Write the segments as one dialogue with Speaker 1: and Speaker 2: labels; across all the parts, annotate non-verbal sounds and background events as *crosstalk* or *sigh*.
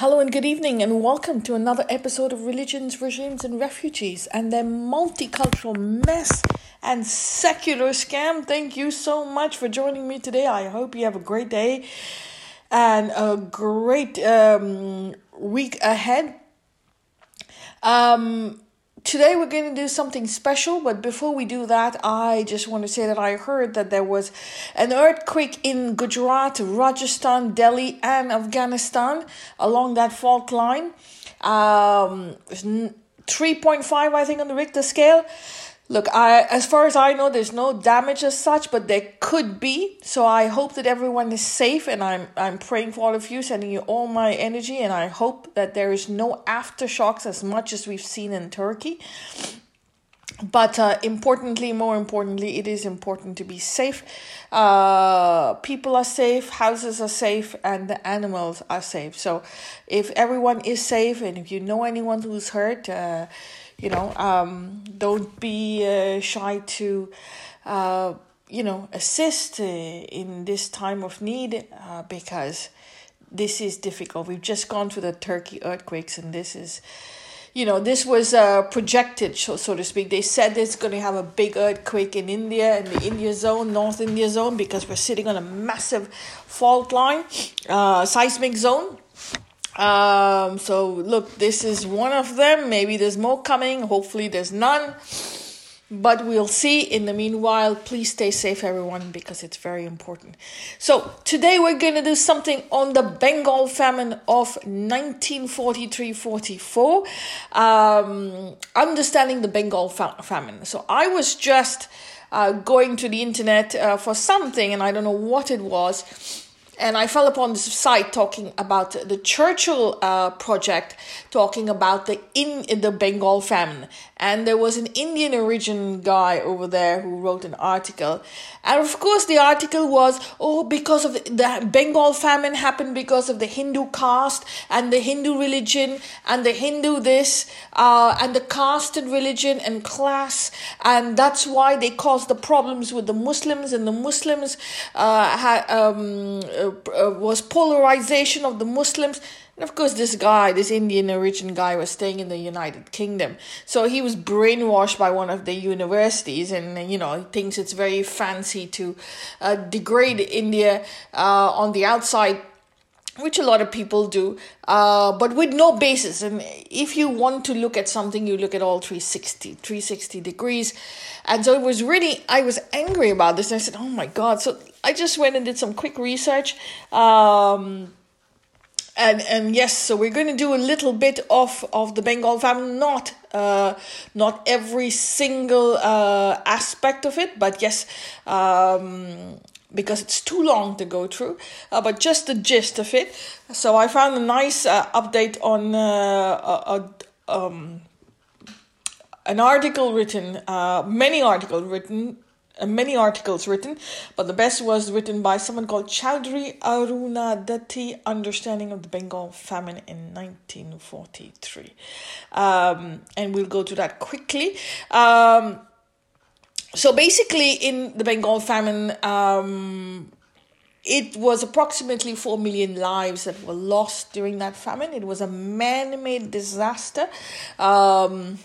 Speaker 1: Hello and good evening, and welcome to another episode of Religions, Regimes, and Refugees and their multicultural mess and secular scam. Thank you so much for joining me today. I hope you have a great day and a great um, week ahead. Um, Today we're going to do something special, but before we do that, I just want to say that I heard that there was an earthquake in Gujarat, Rajasthan, Delhi, and Afghanistan along that fault line. Um, 3.5, I think, on the Richter scale. Look, I as far as I know, there's no damage as such, but there could be. So I hope that everyone is safe, and I'm I'm praying for all of you, sending you all my energy, and I hope that there is no aftershocks as much as we've seen in Turkey. But uh, importantly, more importantly, it is important to be safe. Uh, people are safe, houses are safe, and the animals are safe. So, if everyone is safe, and if you know anyone who's hurt, uh, you know um, don't be uh, shy to uh, you know assist uh, in this time of need uh, because this is difficult. We've just gone through the turkey earthquakes and this is you know this was uh, projected so, so to speak. They said it's going to have a big earthquake in india in the india zone north india zone because we're sitting on a massive fault line uh, seismic zone um, so look, this is one of them. Maybe there's more coming. Hopefully, there's none. But we'll see. In the meanwhile, please stay safe, everyone, because it's very important. So, today we're going to do something on the Bengal famine of 1943 44. Um, understanding the Bengal fa- famine. So, I was just uh, going to the internet uh, for something, and I don't know what it was and I fell upon this site talking about the Churchill uh, project, talking about the in the Bengal famine, and there was an Indian origin guy over there who wrote an article, and of course the article was oh because of the Bengal famine happened because of the Hindu caste and the Hindu religion and the Hindu this uh, and the caste and religion and class, and that's why they caused the problems with the Muslims. And the Muslims uh, had um uh, was polarization of the Muslims. And of course, this guy, this Indian origin guy, was staying in the United Kingdom. So he was brainwashed by one of the universities, and you know, he thinks it's very fancy to uh, degrade India uh, on the outside which a lot of people do, uh, but with no basis. And if you want to look at something, you look at all 360, 360 degrees. And so it was really, I was angry about this. And I said, oh my God. So I just went and did some quick research. Um, and and yes, so we're going to do a little bit of of the Bengal famine, not uh, not every single uh, aspect of it, but yes, um, because it's too long to go through, uh, but just the gist of it. So I found a nice uh, update on uh, a, a, um, an article written, uh, many articles written many articles written, but the best was written by someone called Chowdhury Arunadati, Understanding of the Bengal Famine in 1943. Um, and we'll go to that quickly. Um, so basically, in the Bengal famine, um, it was approximately 4 million lives that were lost during that famine. It was a man made disaster. Um,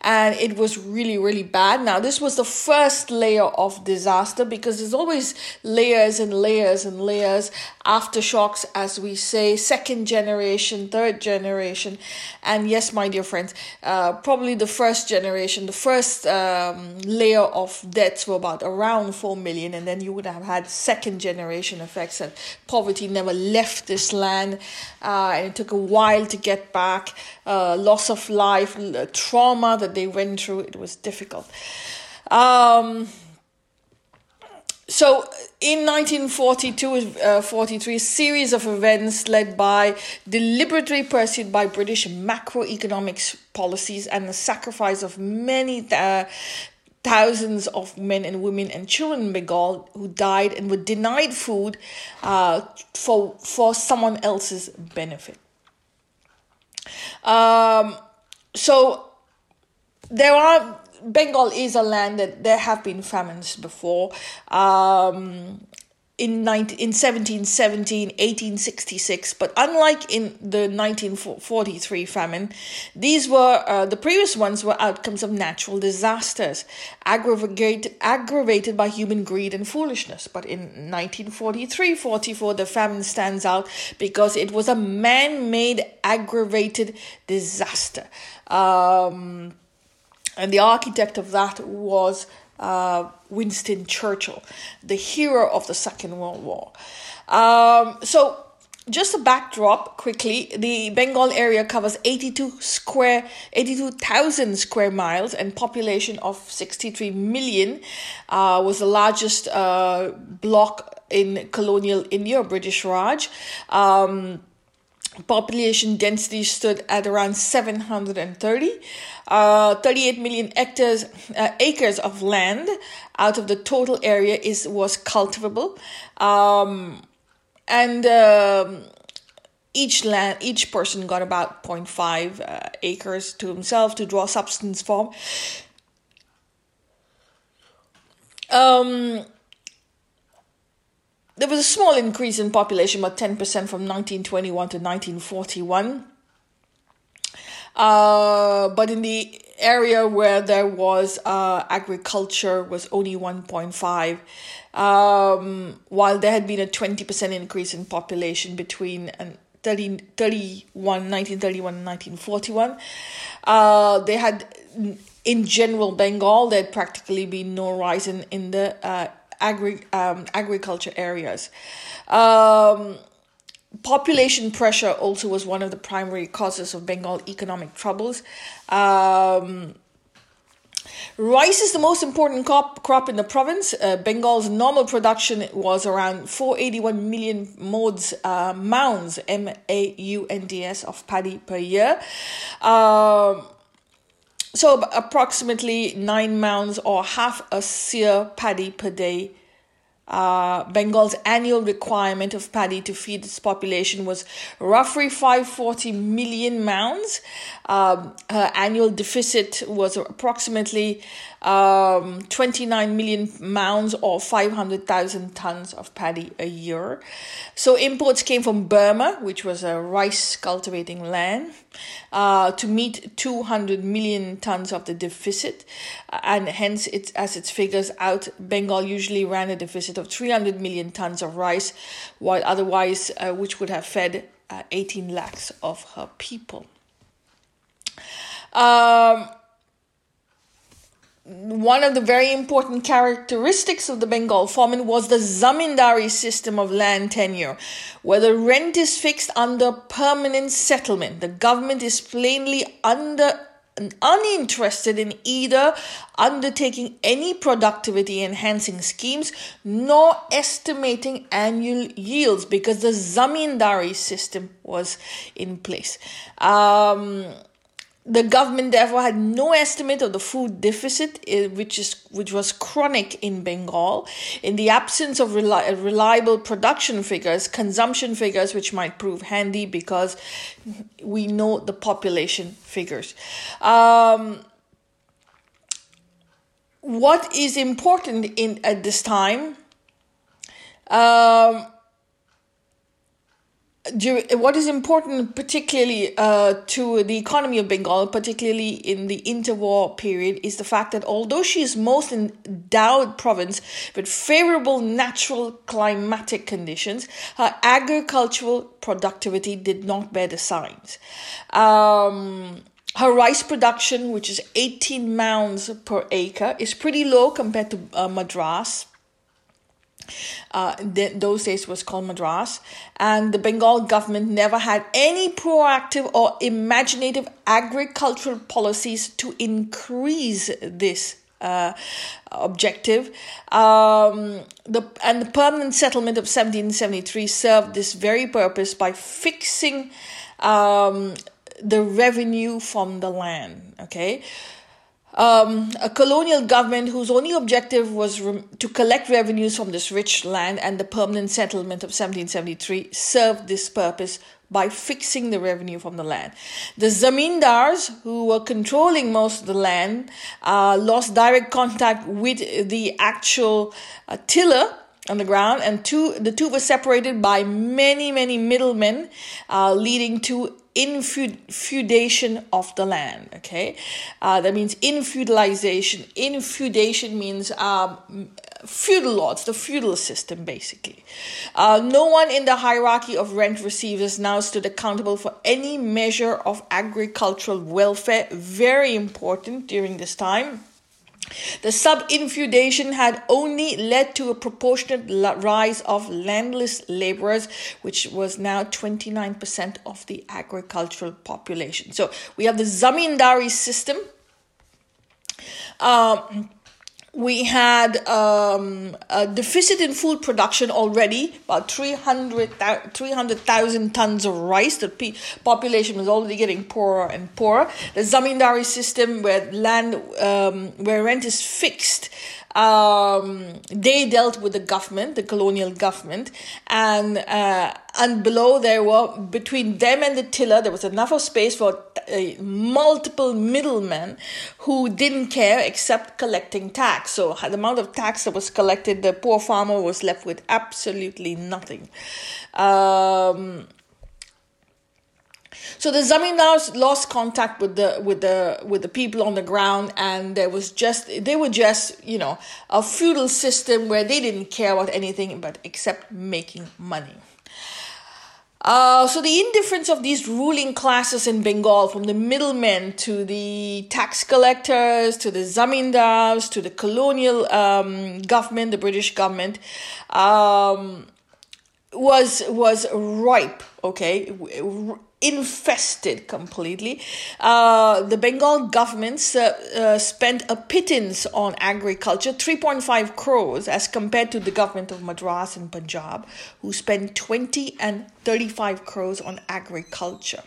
Speaker 1: and it was really really bad. Now this was the first layer of disaster because there's always layers and layers and layers aftershocks as we say second generation third generation. And yes my dear friends uh, probably the first generation the first um, layer of deaths were about around 4 million. And then you would have had second generation effects and poverty never left this land. Uh, and it took a while to get back. Uh, loss of life trauma trauma that they went through. It was difficult. Um, so in 1942 uh, 43 series of events led by deliberately pursued by british macroeconomics policies and the sacrifice of many uh, thousands of men and women and children in bengal who died and were denied food uh, for for someone else's benefit um, so there are Bengal is a land that there have been famines before. Um, in, 19, in 1717, 1866, but unlike in the 1943 famine, these were, uh, the previous ones were outcomes of natural disasters, aggravated, aggravated by human greed and foolishness. But in 1943 44, the famine stands out because it was a man made aggravated disaster. Um, and the architect of that was uh, Winston Churchill, the hero of the Second World War. Um, so, just a backdrop quickly the bengal area covers 82 square 82000 square miles and population of 63 million uh, was the largest uh, block in colonial india british raj um, population density stood at around 730 uh, 38 million hectares uh, acres of land out of the total area is was cultivable. Um, and um, each land each person got about 0.5 uh, acres to himself to draw substance from. Um, there was a small increase in population, about 10% from 1921 to 1941. Uh, but in the area where there was uh, agriculture was only 1.5 um, while there had been a 20% increase in population between 30, 31, 1931 and 1941 uh, they had in general bengal there had practically been no rise in, in the uh, agri um, agriculture areas. Um, population pressure also was one of the primary causes of Bengal economic troubles. Um, rice is the most important crop, crop in the province. Uh, Bengal's normal production was around 481 million mods, uh, mounds, M A U N D S, of paddy per year. Um, so approximately nine mounds or half a seer paddy per day. Uh, Bengal's annual requirement of paddy to feed its population was roughly 540 million mounds. Um, her annual deficit was approximately um, 29 million mounds or 500,000 tons of paddy a year. So imports came from Burma, which was a rice cultivating land, uh, to meet 200 million tons of the deficit. And hence, it, as its figures out, Bengal usually ran a deficit of 300 million tons of rice, while otherwise, uh, which would have fed uh, 18 lakhs of her people. Um, one of the very important characteristics of the Bengal famine was the zamindari system of land tenure, where the rent is fixed under permanent settlement. The government is plainly under uninterested in either undertaking any productivity enhancing schemes nor estimating annual yields because the zamindari system was in place. Um, the government therefore had no estimate of the food deficit, eh, which is which was chronic in Bengal. In the absence of reli- reliable production figures, consumption figures, which might prove handy because we know the population figures. Um, what is important in at this time? Um, what is important, particularly uh, to the economy of Bengal, particularly in the interwar period, is the fact that although she is most endowed province with favorable natural climatic conditions, her agricultural productivity did not bear the signs. Um, her rice production, which is 18 mounds per acre, is pretty low compared to uh, Madras uh, th- those days was called Madras, and the Bengal government never had any proactive or imaginative agricultural policies to increase this uh, objective. Um, the and the permanent settlement of 1773 served this very purpose by fixing um, the revenue from the land. Okay, um, a colonial government whose only objective was re- to collect revenues from this rich land and the permanent settlement of 1773 served this purpose by fixing the revenue from the land. The zamindars, who were controlling most of the land, uh, lost direct contact with the actual uh, tiller on the ground, and two the two were separated by many many middlemen, uh, leading to infeudation of the land. Okay, uh, that means infeudalization. Infeudation means um, feudal lords, the feudal system, basically. Uh, no one in the hierarchy of rent receivers now stood accountable for any measure of agricultural welfare. Very important during this time. The sub infeudation had only led to a proportionate rise of landless laborers, which was now 29% of the agricultural population. So we have the zamindari system. Um, we had um, a deficit in food production already, about 300,000 300, tons of rice. The pe- population was already getting poorer and poorer. The zamindari system, where land, um, where rent is fixed, um, they dealt with the government, the colonial government, and uh, and below there were between them and the tiller there was enough of space for uh, multiple middlemen who didn't care except collecting tax. So the amount of tax that was collected, the poor farmer was left with absolutely nothing. Um, so the zamindars lost contact with the with the with the people on the ground, and there was just they were just you know a feudal system where they didn't care about anything but except making money. Uh, so the indifference of these ruling classes in Bengal, from the middlemen to the tax collectors to the zamindars to the colonial um, government, the British government, um, was was ripe. Okay, infested completely. Uh, the Bengal government uh, uh, spent a pittance on agriculture, 3.5 crores, as compared to the government of Madras and Punjab, who spent 20 and 35 crores on agriculture.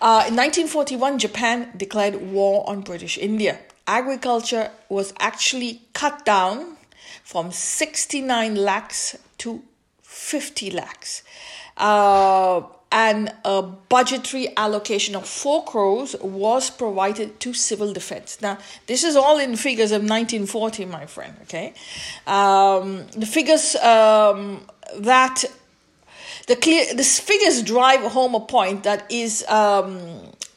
Speaker 1: Uh, in 1941, Japan declared war on British India. Agriculture was actually cut down from 69 lakhs to 50 lakhs. Uh, and a budgetary allocation of 4 crores was provided to civil defense. Now, this is all in figures of 1940, my friend, okay? Um, the figures um, that the clear the figures drive home a point that is um,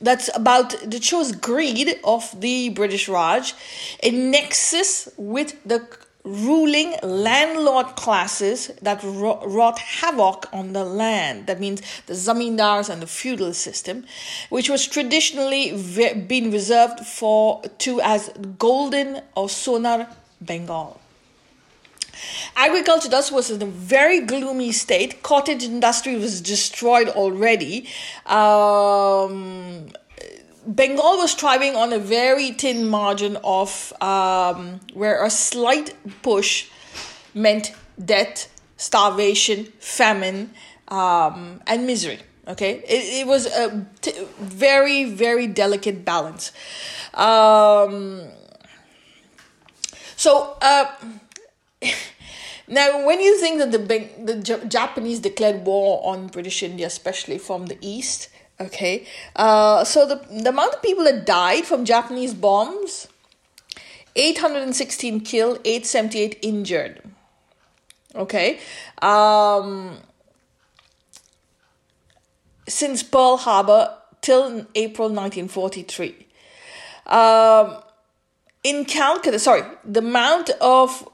Speaker 1: that's about that shows greed of the British Raj in nexus with the ruling landlord classes that wrought havoc on the land. That means the zamindars and the feudal system, which was traditionally been reserved for to as golden or sonar Bengal. Agriculture thus was in a very gloomy state. Cottage industry was destroyed already. Um, Bengal was thriving on a very thin margin of um, where a slight push meant death, starvation, famine, um, and misery. Okay, it, it was a t- very, very delicate balance. Um, so, uh, *laughs* now when you think that the, the Japanese declared war on British India, especially from the east, Okay, uh, so the, the amount of people that died from Japanese bombs 816 killed, 878 injured. Okay, um, since Pearl Harbor till April 1943. Um, in Calcutta, sorry, the amount of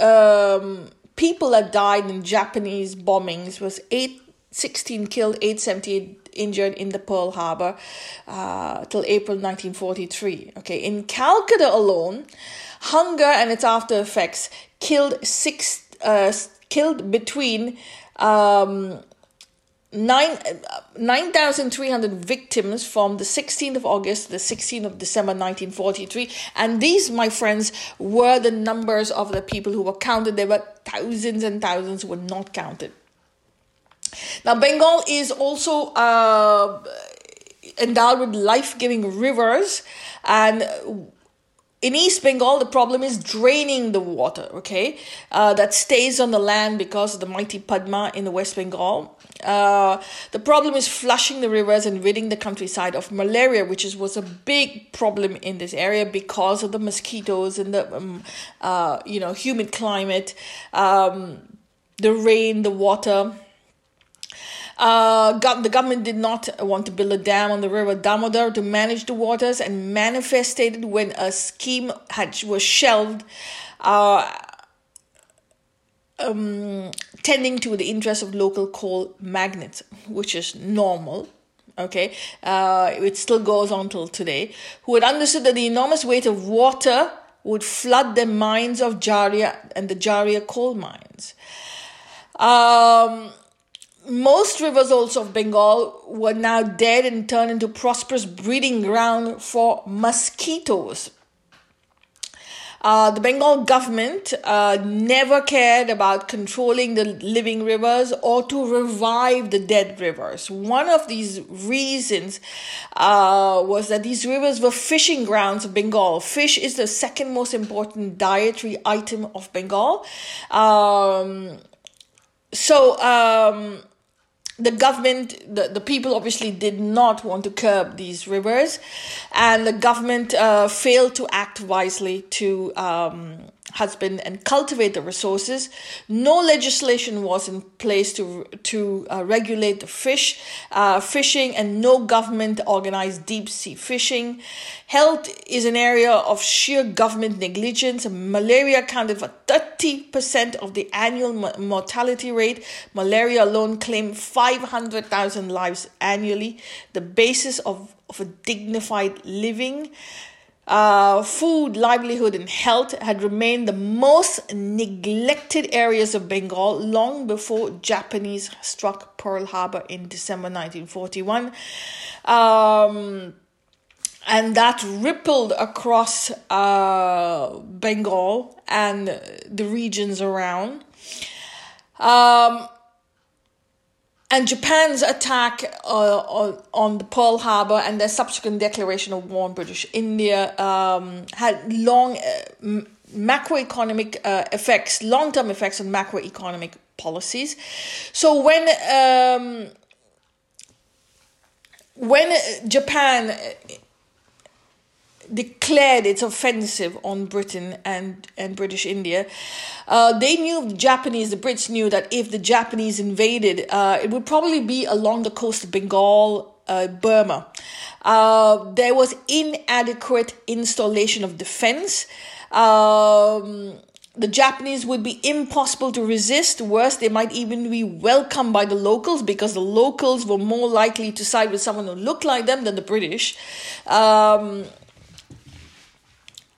Speaker 1: um, people that died in Japanese bombings was 8 16 killed, 878 injured in the Pearl Harbor uh, till April 1943. Okay, in Calcutta alone, hunger and its after effects killed six, uh, killed between um, nine 9,300 victims from the 16th of August to the 16th of December 1943. And these, my friends, were the numbers of the people who were counted. There were thousands and thousands who were not counted. Now, Bengal is also uh, endowed with life giving rivers, and in East Bengal, the problem is draining the water, okay, uh, that stays on the land because of the mighty Padma in the West Bengal. Uh, the problem is flushing the rivers and ridding the countryside of malaria, which is, was a big problem in this area because of the mosquitoes and the, um, uh, you know, humid climate, um, the rain, the water. Uh, the government did not want to build a dam on the river Damodar to manage the waters and manifested when a scheme had was shelved, uh, um, tending to the interests of local coal magnates, which is normal. Okay, uh, it still goes on till today. Who had understood that the enormous weight of water would flood the mines of Jharia and the Jharia coal mines. Um, most rivers also of Bengal were now dead and turned into prosperous breeding ground for mosquitoes. Uh, the Bengal government uh, never cared about controlling the living rivers or to revive the dead rivers. One of these reasons uh, was that these rivers were fishing grounds of Bengal. Fish is the second most important dietary item of Bengal. Um, so, um, the government, the, the people obviously did not want to curb these rivers, and the government uh, failed to act wisely to um, husband and cultivate the resources. No legislation was in place to to uh, regulate the fish uh, fishing, and no government organized deep sea fishing. Health is an area of sheer government negligence. Malaria accounted for thirty percent of the annual mortality rate. Malaria alone claimed five hundred thousand lives annually. The basis of of a dignified living uh, food, livelihood, and health had remained the most neglected areas of Bengal long before Japanese struck Pearl Harbor in December 1941. Um, and that rippled across uh, Bengal and the regions around. Um, and Japan's attack uh, on, on the Pearl Harbor and their subsequent declaration of war on British India um, had long uh, macroeconomic uh, effects, long term effects on macroeconomic policies. So when um, when Japan declared its offensive on Britain and, and British India, uh, they knew the Japanese, the Brits knew that if the Japanese invaded, uh, it would probably be along the coast of Bengal, uh, Burma. Uh, there was inadequate installation of defense. Um, the Japanese would be impossible to resist. Worse, they might even be welcomed by the locals because the locals were more likely to side with someone who looked like them than the British. Um,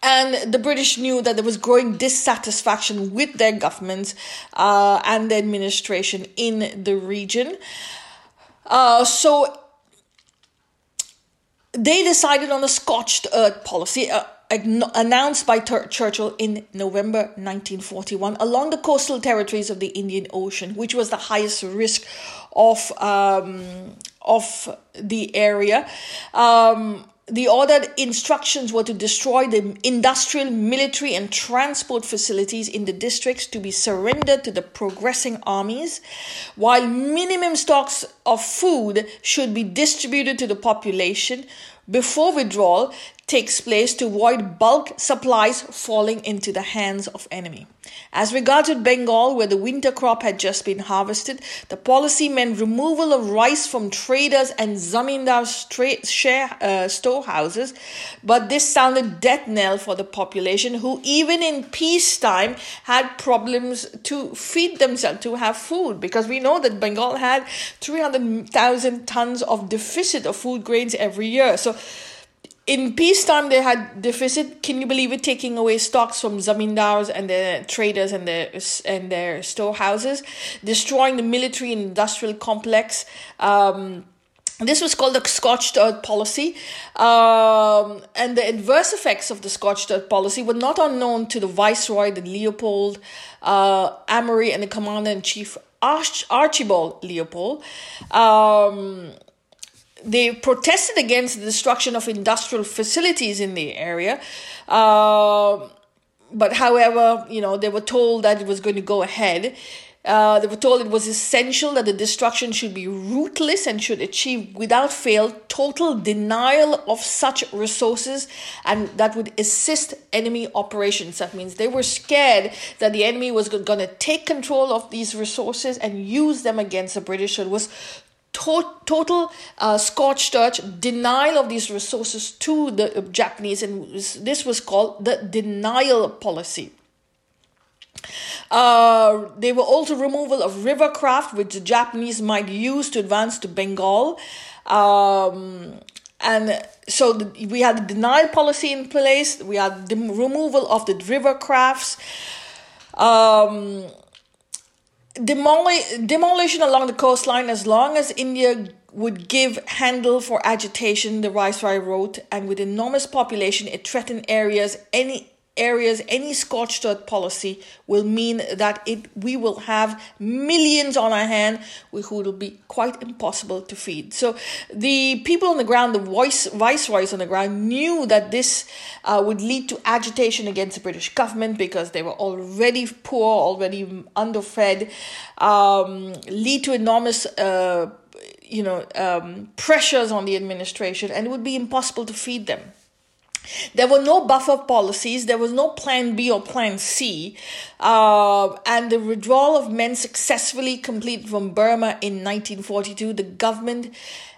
Speaker 1: and the British knew that there was growing dissatisfaction with their governments uh, and the administration in the region. Uh, so they decided on a scorched earth policy. Uh, announced by Tur- Churchill in November 1941 along the coastal territories of the Indian Ocean, which was the highest risk of um, of the area. Um, the ordered instructions were to destroy the industrial, military, and transport facilities in the districts to be surrendered to the progressing armies, while minimum stocks of food should be distributed to the population before withdrawal takes place to avoid bulk supplies falling into the hands of enemy. As regarded Bengal, where the winter crop had just been harvested, the policy meant removal of rice from traders and zamindars' tra- share, uh, storehouses, but this sounded death knell for the population, who even in peacetime had problems to feed themselves, to have food, because we know that Bengal had 300,000 tons of deficit of food grains every year. So in peacetime they had deficit. Can you believe it? Taking away stocks from zamindars and the traders and their and their storehouses. Destroying the military and industrial complex. Um, this was called the scorched earth policy, um, and the adverse effects of the scorched earth policy were not unknown to the viceroy, the Leopold uh, Amery, and the commander in chief Arch- Archibald Leopold. Um, they protested against the destruction of industrial facilities in the area. Uh, but however, you know, they were told that it was going to go ahead. Uh, they were told it was essential that the destruction should be ruthless and should achieve without fail total denial of such resources and that would assist enemy operations. That means they were scared that the enemy was going to take control of these resources and use them against the British. So it was to- total uh, scorched earth denial of these resources to the Japanese, and this was called the denial policy. Uh, they were also removal of river craft, which the Japanese might use to advance to Bengal. Um, and so the, we had the denial policy in place. We had the removal of the river crafts. Um, demoli- demolition along the coastline as long as India would give handle for agitation the Viceroy wrote and with enormous population it threatened areas any areas any scorched earth policy will mean that it we will have millions on our hand who will be quite impossible to feed. So the people on the ground the voice viceroys on the ground knew that this uh, would lead to agitation against the british government because they were already poor already underfed um, lead to enormous uh, you know um, pressures on the administration and it would be impossible to feed them there were no buffer policies. There was no plan B or plan C. Uh, and the withdrawal of men successfully completed from Burma in 1942. The government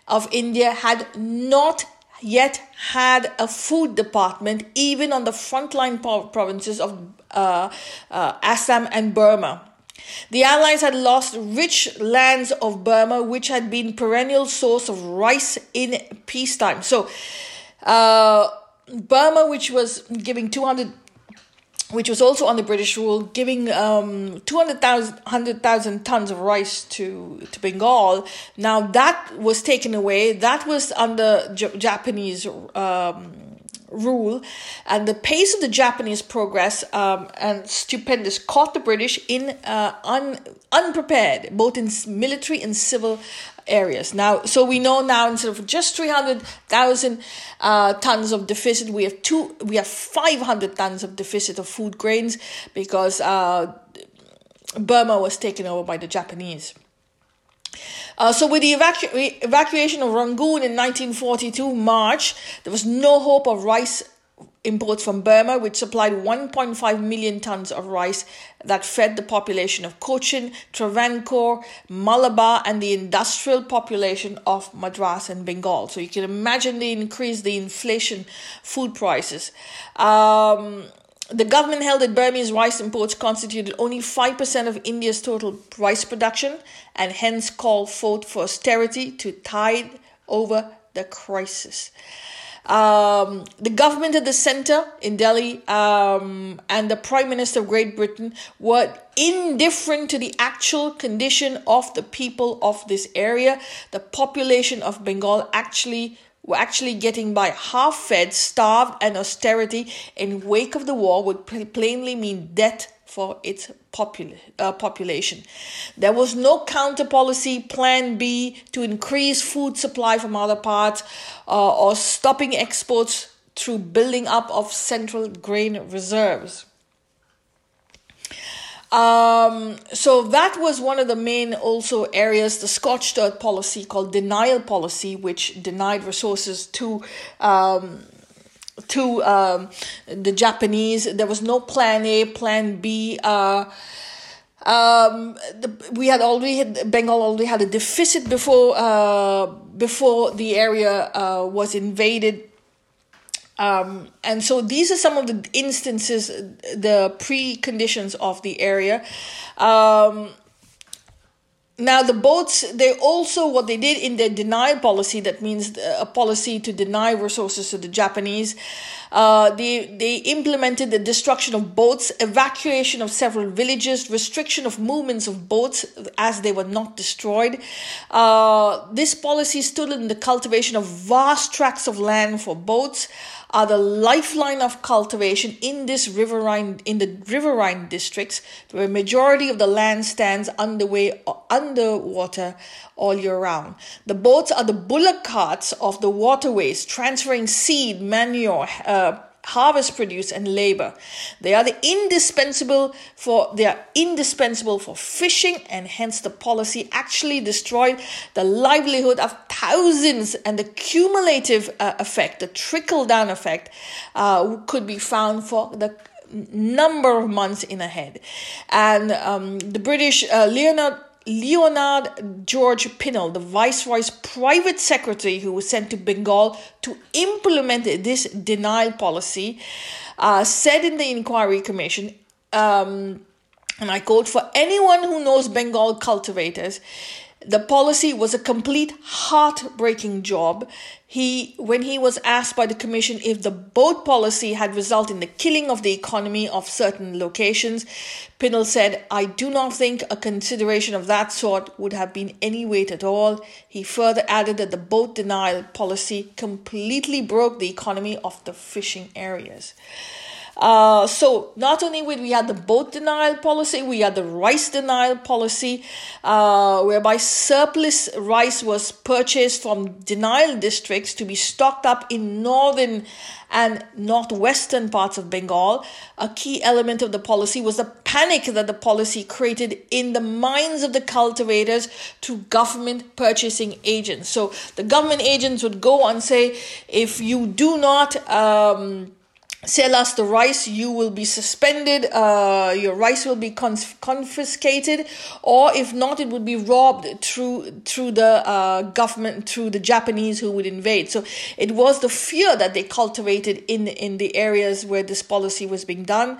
Speaker 1: of India had not yet had a food department, even on the frontline provinces of uh, uh, Assam and Burma. The Allies had lost rich lands of Burma, which had been perennial source of rice in peacetime. So, uh, Burma, which was giving 200 which was also under British rule, giving um, 200,000 tons of rice to, to Bengal. Now that was taken away. That was under J- Japanese um, rule. And the pace of the Japanese progress um, and stupendous caught the British in uh, un- unprepared, both in military and civil areas. Now, so we know now instead of just 300,000 uh, tons of deficit, we have two, we have 500 tons of deficit of food grains because uh, Burma was taken over by the Japanese. Uh, so, with the evacu- evacuation of Rangoon in 1942 March, there was no hope of rice imports from Burma, which supplied 1.5 million tons of rice that fed the population of Cochin, Travancore, Malabar, and the industrial population of Madras and Bengal. So you can imagine the increase, the inflation, food prices. Um, the government held that Burmese rice imports constituted only 5% of India's total rice production and hence called for austerity to tide over the crisis. Um, the government at the center in Delhi um, and the Prime Minister of Great Britain were indifferent to the actual condition of the people of this area. The population of Bengal actually were actually getting by half fed, starved, and austerity in wake of the war would plainly mean death for its popul- uh, population. There was no counter policy, plan B, to increase food supply from other parts uh, or stopping exports through building up of central grain reserves. Um, so that was one of the main also areas, the scorched earth policy called denial policy, which denied resources to um, to um, the Japanese. There was no plan A, plan B. Uh, um, the, we had already had, Bengal already had a deficit before uh, before the area uh, was invaded. Um, and so these are some of the instances, the preconditions of the area. Um, now the boats they also what they did in their denial policy that means a policy to deny resources to the japanese uh, they they implemented the destruction of boats evacuation of several villages restriction of movements of boats as they were not destroyed. Uh, this policy stood in the cultivation of vast tracts of land for boats are the lifeline of cultivation in this riverine in the riverine districts, where a majority of the land stands underway underwater all year round. The boats are the bullock carts of the waterways, transferring seed, manure, uh, harvest produce and labor. They are the indispensable for they are indispensable for fishing and hence the policy actually destroyed the livelihood of thousands and the cumulative uh, effect the trickle down effect uh, could be found for the number of months in ahead. And um, the british uh, leonard Leonard George Pinnell, the Viceroy's private secretary who was sent to Bengal to implement this denial policy, uh, said in the inquiry commission, um, and I quote, for anyone who knows Bengal cultivators, the policy was a complete heartbreaking job. He, when he was asked by the commission if the boat policy had resulted in the killing of the economy of certain locations, Pinnell said, I do not think a consideration of that sort would have been any weight at all. He further added that the boat denial policy completely broke the economy of the fishing areas. Uh, so not only would we had the boat denial policy, we had the rice denial policy, uh, whereby surplus rice was purchased from denial districts to be stocked up in northern and northwestern parts of Bengal. A key element of the policy was the panic that the policy created in the minds of the cultivators to government purchasing agents. So the government agents would go and say, if you do not um, sell us the rice you will be suspended uh, your rice will be conf- confiscated or if not it would be robbed through through the uh, government through the japanese who would invade. So it was the fear that they cultivated in in the areas where this policy was being done.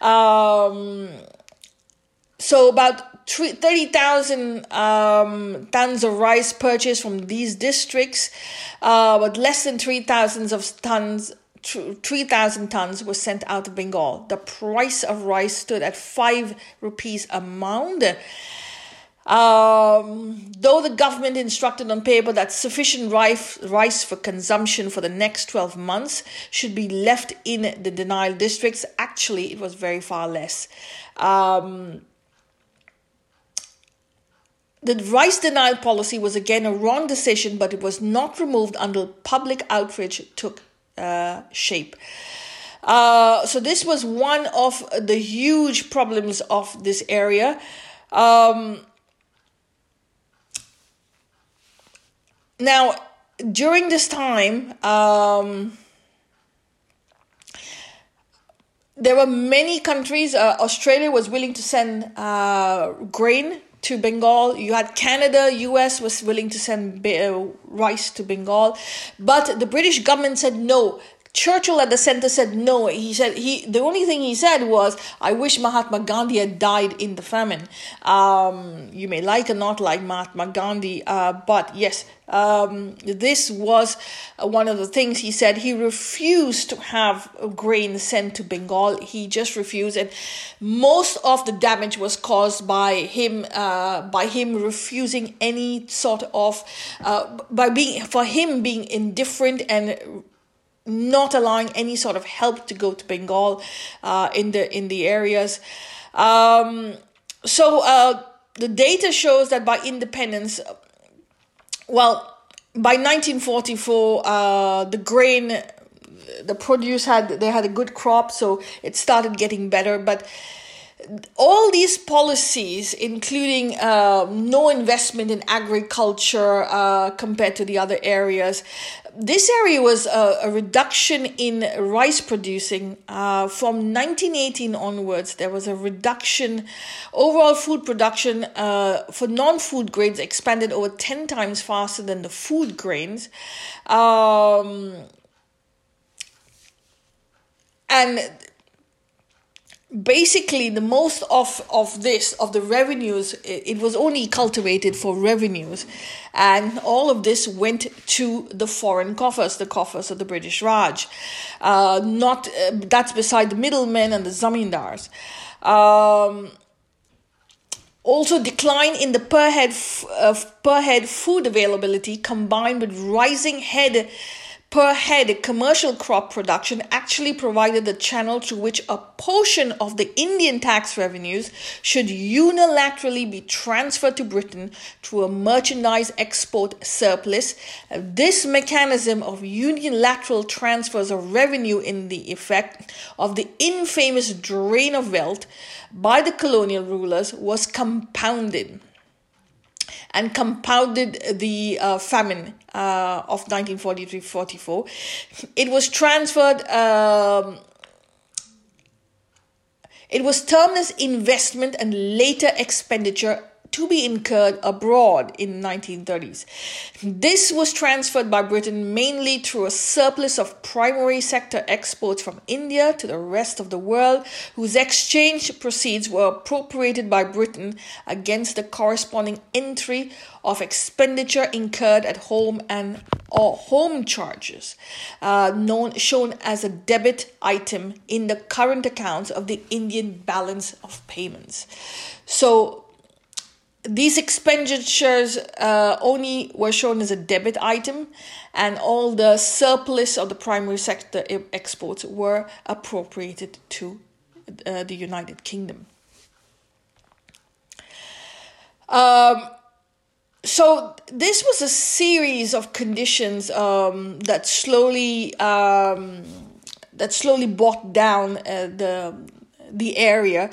Speaker 1: Um, so about 30,000 um, tons of rice purchased from these districts, uh, but less than 3,000 of tons 3,000 tons were sent out of Bengal. The price of rice stood at 5 rupees a mound. Um, though the government instructed on paper that sufficient rice, rice for consumption for the next 12 months should be left in the denial districts, actually, it was very far less. Um, the rice denial policy was again a wrong decision, but it was not removed until public outrage took uh, shape. Uh, so this was one of the huge problems of this area. Um, now, during this time, um, there were many countries. Uh, Australia was willing to send uh, grain to Bengal. You had Canada, US was willing to send uh, rice to Bengal, but the British government said no. Churchill at the center said no. He said he the only thing he said was, "I wish Mahatma Gandhi had died in the famine." Um, you may like or not like Mahatma Gandhi, uh, but yes, um, this was one of the things he said. He refused to have grain sent to Bengal. He just refused, and most of the damage was caused by him uh, by him refusing any sort of uh, by being for him being indifferent and not allowing any sort of help to go to Bengal uh, in the in the areas. Um, so uh, the data shows that by independence well, by 1944, uh, the grain, the produce had they had a good crop, so it started getting better. But all these policies, including uh, no investment in agriculture uh, compared to the other areas, this area was a, a reduction in rice producing uh, from 1918 onwards. There was a reduction. Overall food production uh, for non-food grains expanded over 10 times faster than the food grains. Um, and basically the most of of this of the revenues it, was only cultivated for revenues. And all of this went to the foreign coffers the coffers of the british raj. Uh, not uh, that's beside the middlemen and the zamindars. Um, also decline in the per head f- uh, per head food availability combined with rising head per head commercial crop production actually provided the channel through which a portion of the Indian tax revenues should unilaterally be transferred to Britain through a merchandise export surplus. This mechanism of unilateral transfers of revenue in the effect of the infamous drain of wealth by the colonial rulers was compounded and compounded the uh, famine uh, of 1943-44. It was transferred. Um, it was termed as investment and later expenditure to be incurred abroad in 1930s. This was transferred by Britain mainly through a surplus of primary sector exports from India to the rest of the world, whose exchange proceeds were appropriated by Britain against the corresponding entry of expenditure incurred at home and or home charges, uh, known shown as a debit item in the current accounts of the Indian balance of payments. So these expenditures uh, only were shown as a debit item, and all the surplus of the primary sector exports were appropriated to uh, the United Kingdom. Um, so this was a series of conditions um, that slowly um, that slowly brought down uh, the the area.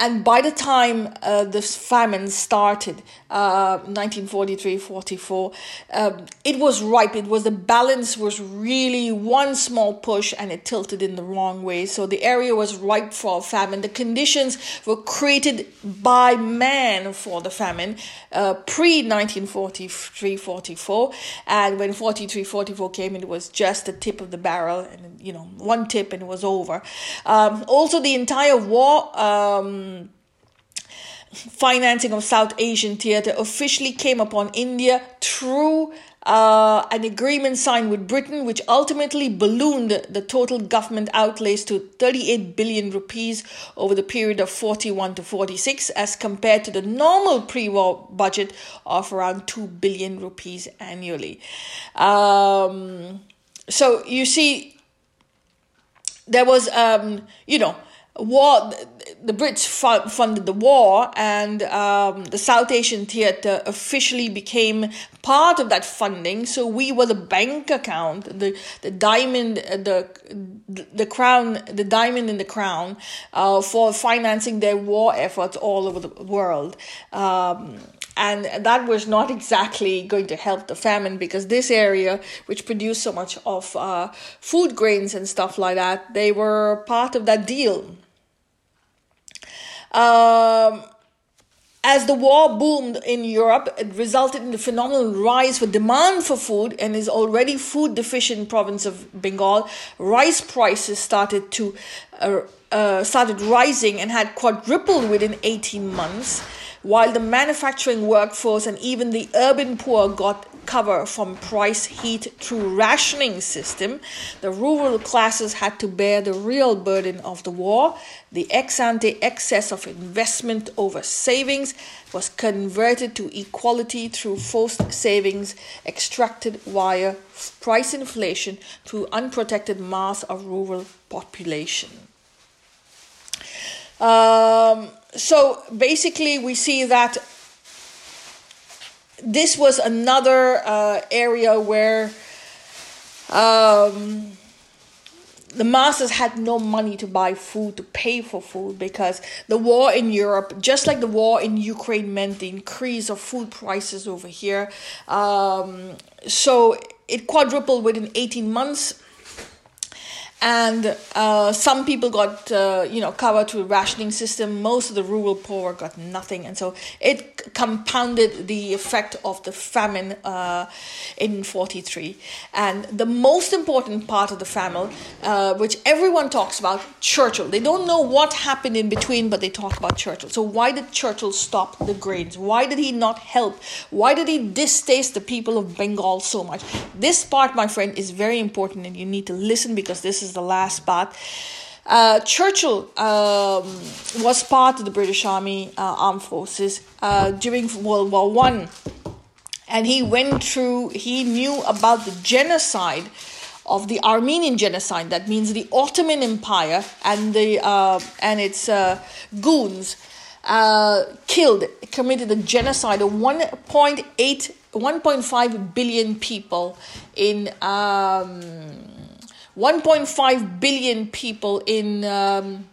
Speaker 1: And by the time uh, the famine started, uh, 1943 44, um, it was ripe. It was the balance was really one small push and it tilted in the wrong way. So the area was ripe for famine. The conditions were created by man for the famine uh, pre 1943 44. And when 43 44 came, it was just the tip of the barrel and, you know, one tip and it was over. Um, also, the entire war. Um, financing of South Asian theatre officially came upon India through uh, an agreement signed with Britain, which ultimately ballooned the total government outlays to 38 billion rupees over the period of 41 to 46, as compared to the normal pre war budget of around 2 billion rupees annually. Um, so you see, there was, um, you know, war the brits funded the war and um, the south asian theater officially became part of that funding. So we were the bank account the the diamond the the crown the diamond in the crown uh, for financing their war efforts all over the world. Um, and that was not exactly going to help the famine because this area which produced so much of uh, food grains and stuff like that they were part of that deal um, as the war boomed in Europe, it resulted in the phenomenal rise for demand for food and is already food deficient province of Bengal. Rice prices started to uh, uh, started rising and had quadrupled within 18 months, while the manufacturing workforce and even the urban poor got cover from price heat through rationing system, the rural classes had to bear the real burden of the war. The ex ante excess of investment over savings was converted to equality through forced savings extracted via price inflation through unprotected mass of rural population. Um, so basically, we see that this was another uh, area where um, the masses had no money to buy food, to pay for food, because the war in Europe, just like the war in Ukraine, meant the increase of food prices over here. Um, so it quadrupled within 18 months and uh, some people got uh, you know covered through rationing system. Most of the rural poor got nothing. And so it compounded the effect of the famine uh, in 43 and the most important part of the famine uh, which everyone talks about churchill. They don't know what happened in between but they talk about churchill. So why did churchill stop the grains? Why did he not help? Why did he distaste the people of bengal so much? This part my friend is very important and you need to listen because this is is the last part. Uh, Churchill um, was part of the British Army uh, Armed Forces uh, during World War One, and he went through. He knew about the genocide of the Armenian genocide. That means the Ottoman Empire and the uh, and its uh, goons uh, killed, committed a genocide of 1.8, 1.5 billion people in. Um, 1.5 billion people in um,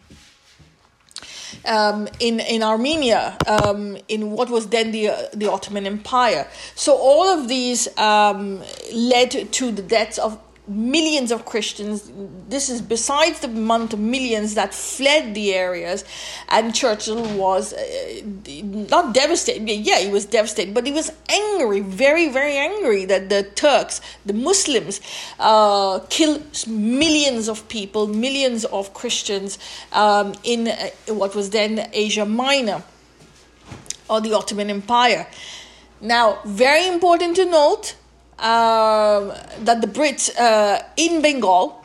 Speaker 1: um, in in Armenia, um, in what was then the uh, the Ottoman Empire. So all of these um, led to the deaths of millions of Christians. This is besides the amount of millions that fled the areas, and Churchill was uh, not devastated. Yeah, he was devastated, but he was angry, very, very angry that the Turks, the Muslims, uh, killed millions of people, millions of Christians um, in uh, what was then Asia Minor or the Ottoman Empire. Now, very important to note that the Brits uh, in Bengal,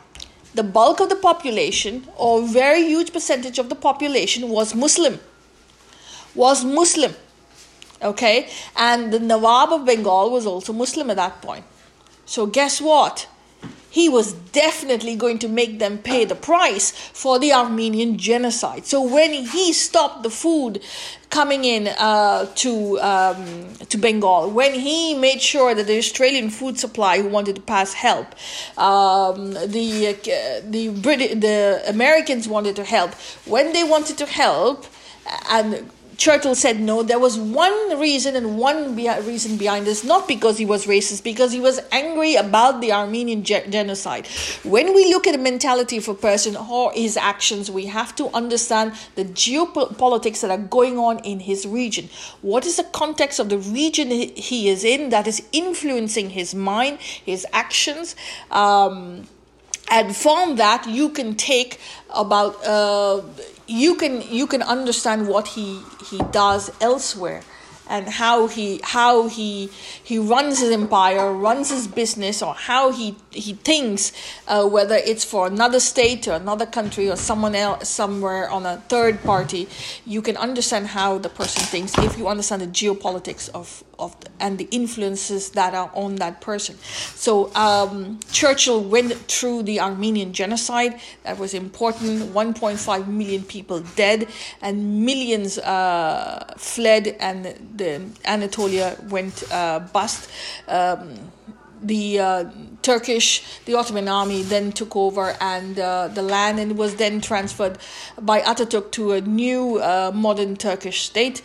Speaker 1: the bulk of the population, or very huge percentage of the population, was Muslim. Was Muslim. Okay? And the Nawab of Bengal was also Muslim at that point. So, guess what? He was definitely going to make them pay the price for the Armenian genocide. So when he stopped the food coming in uh, to um, to Bengal, when he made sure that the Australian food supply who wanted to pass help, um, the uh, the Brit- the Americans wanted to help, when they wanted to help and Churchill said no. There was one reason and one be- reason behind this, not because he was racist, because he was angry about the Armenian ge- genocide. When we look at the mentality of a person or his actions, we have to understand the geopolitics that are going on in his region. What is the context of the region he is in that is influencing his mind, his actions? Um, and from that, you can take about. Uh, you can you can understand what he he does elsewhere and how he how he he runs his empire, runs his business, or how he he thinks, uh, whether it's for another state or another country or someone else somewhere on a third party, you can understand how the person thinks if you understand the geopolitics of of the, and the influences that are on that person. So um, Churchill went through the Armenian genocide. That was important. 1.5 million people dead and millions uh, fled and the Anatolia went uh, bust. Um, the uh, Turkish, the Ottoman army then took over and uh, the land and was then transferred by Ataturk to a new uh, modern Turkish state.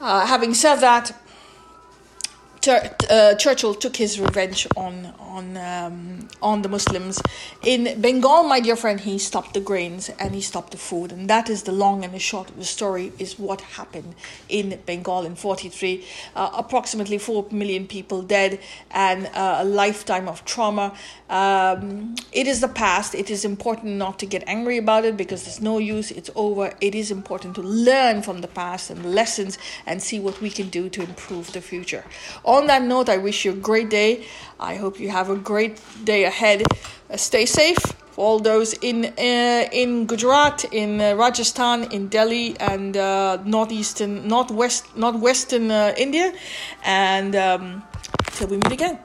Speaker 1: Uh, having said that, uh, Churchill took his revenge on on um, on the Muslims. In Bengal, my dear friend, he stopped the grains and he stopped the food, and that is the long and the short of the story. Is what happened in Bengal in '43. Uh, approximately four million people dead and uh, a lifetime of trauma. Um, it is the past. It is important not to get angry about it because there's no use. It's over. It is important to learn from the past and lessons and see what we can do to improve the future. On that note, I wish you a great day. I hope you have a great day ahead. Uh, stay safe. For all those in uh, in Gujarat, in uh, Rajasthan, in Delhi, and uh, northeastern, northwest, northwestern uh, India, and um, till we meet again.